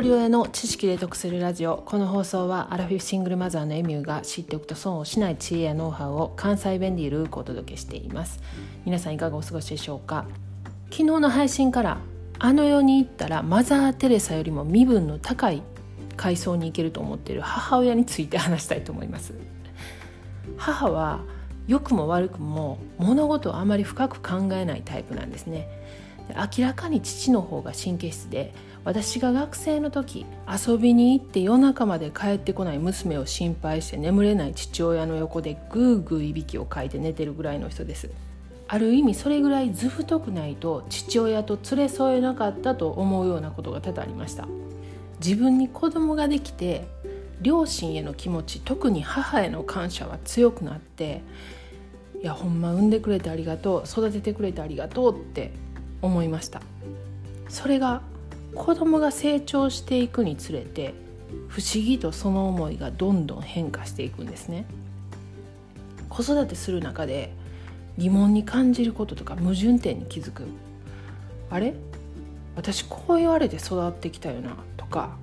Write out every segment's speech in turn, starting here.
人親の知識で得するラジオ。この放送はアラフィフシングルマザーのエミューが知っておくと損をしない知恵やノウハウを関西弁でゆるくお届けしています。皆さんいかがお過ごしでしょうか？昨日の配信からあの世に行ったらマザー・テレサよりも身分の高い階層に行けると思っている母親について話したいと思います。母は良くも悪くも物事をあまり深く考えないタイプなんですね。明らかに父の方が神経質で私が学生の時遊びに行って夜中まで帰ってこない娘を心配して眠れない父親の横でグーグーいびきをかいて寝てるぐらいの人です。ある意味それぐらい図太くないと父親と連れ添えなかったと思うようなことが多々ありました。自分に子供ができて両親への気持ち特に母への感謝は強くなっていやほんま産んでくれてありがとう育ててくれてありがとうって思いました。それが子供が成長していくにつれて不思議とその思いがどんどん変化していくんですね。子育てする中で疑問に感じることとか矛盾点に気づく。あれ？私こう言われて育ってきたよなとか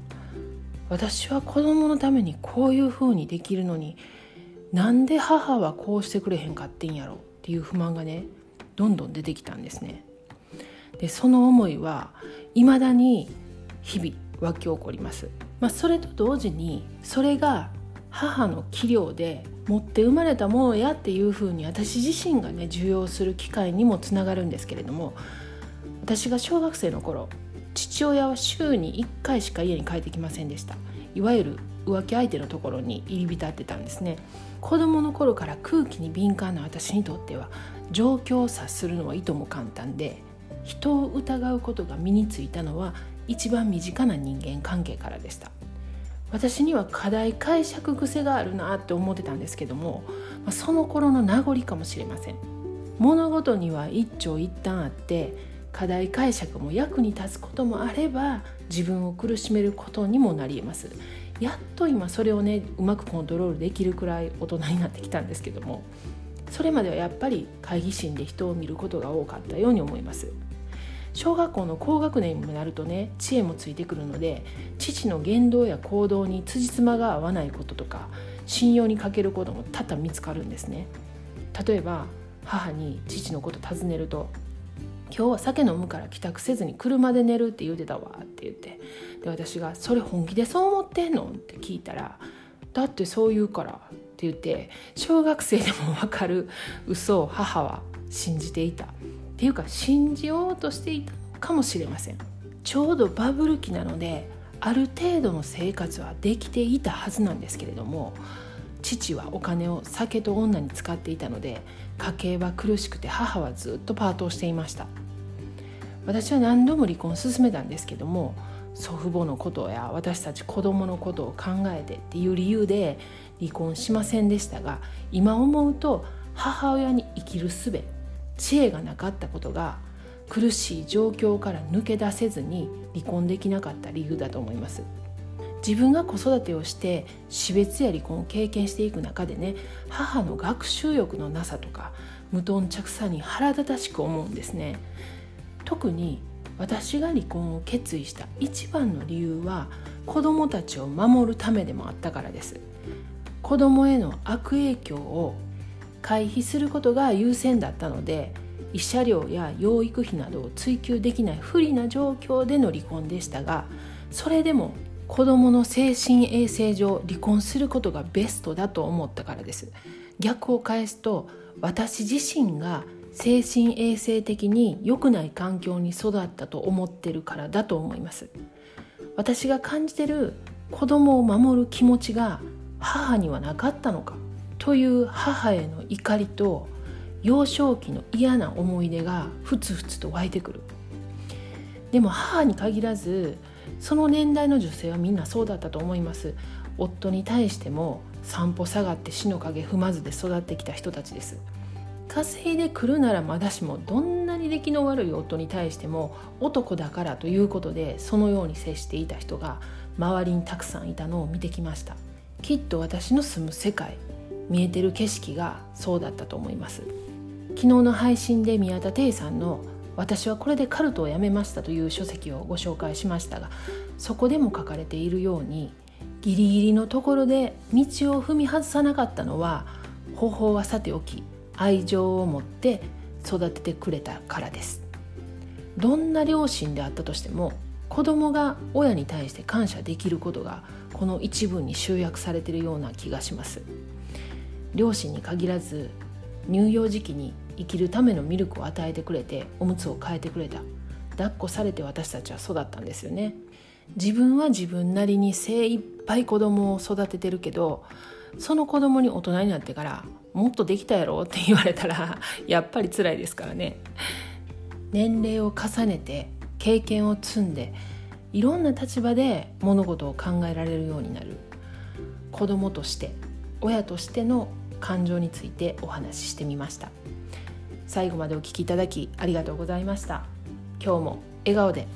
私は子供のためにこういうふうにできるのになんで母はこうしてくれへんかってんやろっていう不満がねどんどん出てきたんですね。でその思いはいまだに日々湧き起こります、まあ、それと同時にそれが母の器量で持って生まれたものやっていうふうに私自身がね受容する機会にもつながるんですけれども私が小学生の頃父親は週に1回しか家に帰ってきませんでした。いわゆる浮気相手のところに入り浸ってたんですね。子供の頃から空気に敏感な私にとっては状況を察するのはいとも簡単で人を疑うことが身についたのは一番身近な人間関係からでした。私には課題解釈癖があるなって思ってたんですけどもその頃の名残かもしれません。物事には一長一短あって課題解釈も役に立つこともあれば自分を苦しめることにもなり得ます。やっと今それをねうまくコントロールできるくらい大人になってきたんですけどもそれまではやっぱり会議心で人を見ることが多かったように思います。小学校の高学年になるとね知恵もついてくるので父の言動や行動に辻褄が合わないこととか信用に欠けることも多々見つかるんですね例えば母に父のこと尋ねると「今日は酒飲むから帰宅せずに車で寝るって言うてたわ」って言ってで私が「それ本気でそう思ってんの?」って聞いたら「だってそう言うから」って言って小学生でも分かる嘘を母は信じていたっていうか信じようとしていたかもしれません。ちょうどバブル期なのである程度の生活はできていたはずなんですけれども父はお金を酒と女に使っていたので家計は苦しくて母はずっとパートをしていました。私は何度も離婚を勧めたんですけども祖父母のことや私たち子供のことを考えてっていう理由で離婚しませんでしたが今思うと母親に生きる術知恵がなかったことが苦しい状況から抜け出せずに離婚できなかった理由だと思います。自分が子育てをして死別や離婚を経験していく中でね母の学習欲のなさとか無頓着さに腹立たしく思うんですね。特に私が離婚を決意した一番の理由は子供たちを守るためでもあったからです。子供への悪影響を回避することが優先だったので慰謝料や養育費などを追求できない不利な状況での離婚でしたがそれでも子どもの精神衛生上離婚することがベストだと思ったからです。逆を返すと私自身が精神衛生的に良くない環境に育ったと思ってるからだと思います。私が感じてる子供を守る気持ちが母にはなかったのか。という母への怒りと幼少期の嫌な思い出がふつふつと湧いてくる。でも母に限らずその年代の女性はみんなそうだったと思います。夫に対しても散歩下がって死の影踏まずで育ってきた人たちです。稼いでくるならまだしもどんなに出来の悪い夫に対しても男だからということでそのように接していた人が周りにたくさんいたのを見てきました。きっと私の住む世界見えてる景色がそうだったと思います。昨日の配信で宮田貞さんの「私はこれでカルトをやめました」という書籍をご紹介しましたがそこでも書かれているようにギリギリのところで道を踏み外さなかったのは方法はさておき愛情を持って育ててくれたからです。どんな両親であったとしても子供が親に対して感謝できることがこの一文に集約されているような気がします。両親に限らず乳幼児期に生きるためのミルクを与えてくれておむつを替えてくれた。抱っこされて私たちは育ったんですよね。自分は自分なりに精一杯子供を育ててるけどその子供に大人になってからもっとできたやろって言われたら やっぱり辛いですからね。年齢を重ねて経験を積んでいろんな立場で物事を考えられるようになる。子供として親としての感情についてお話ししてみました。最後までお聴きいただきありがとうございました。今日も笑顔で。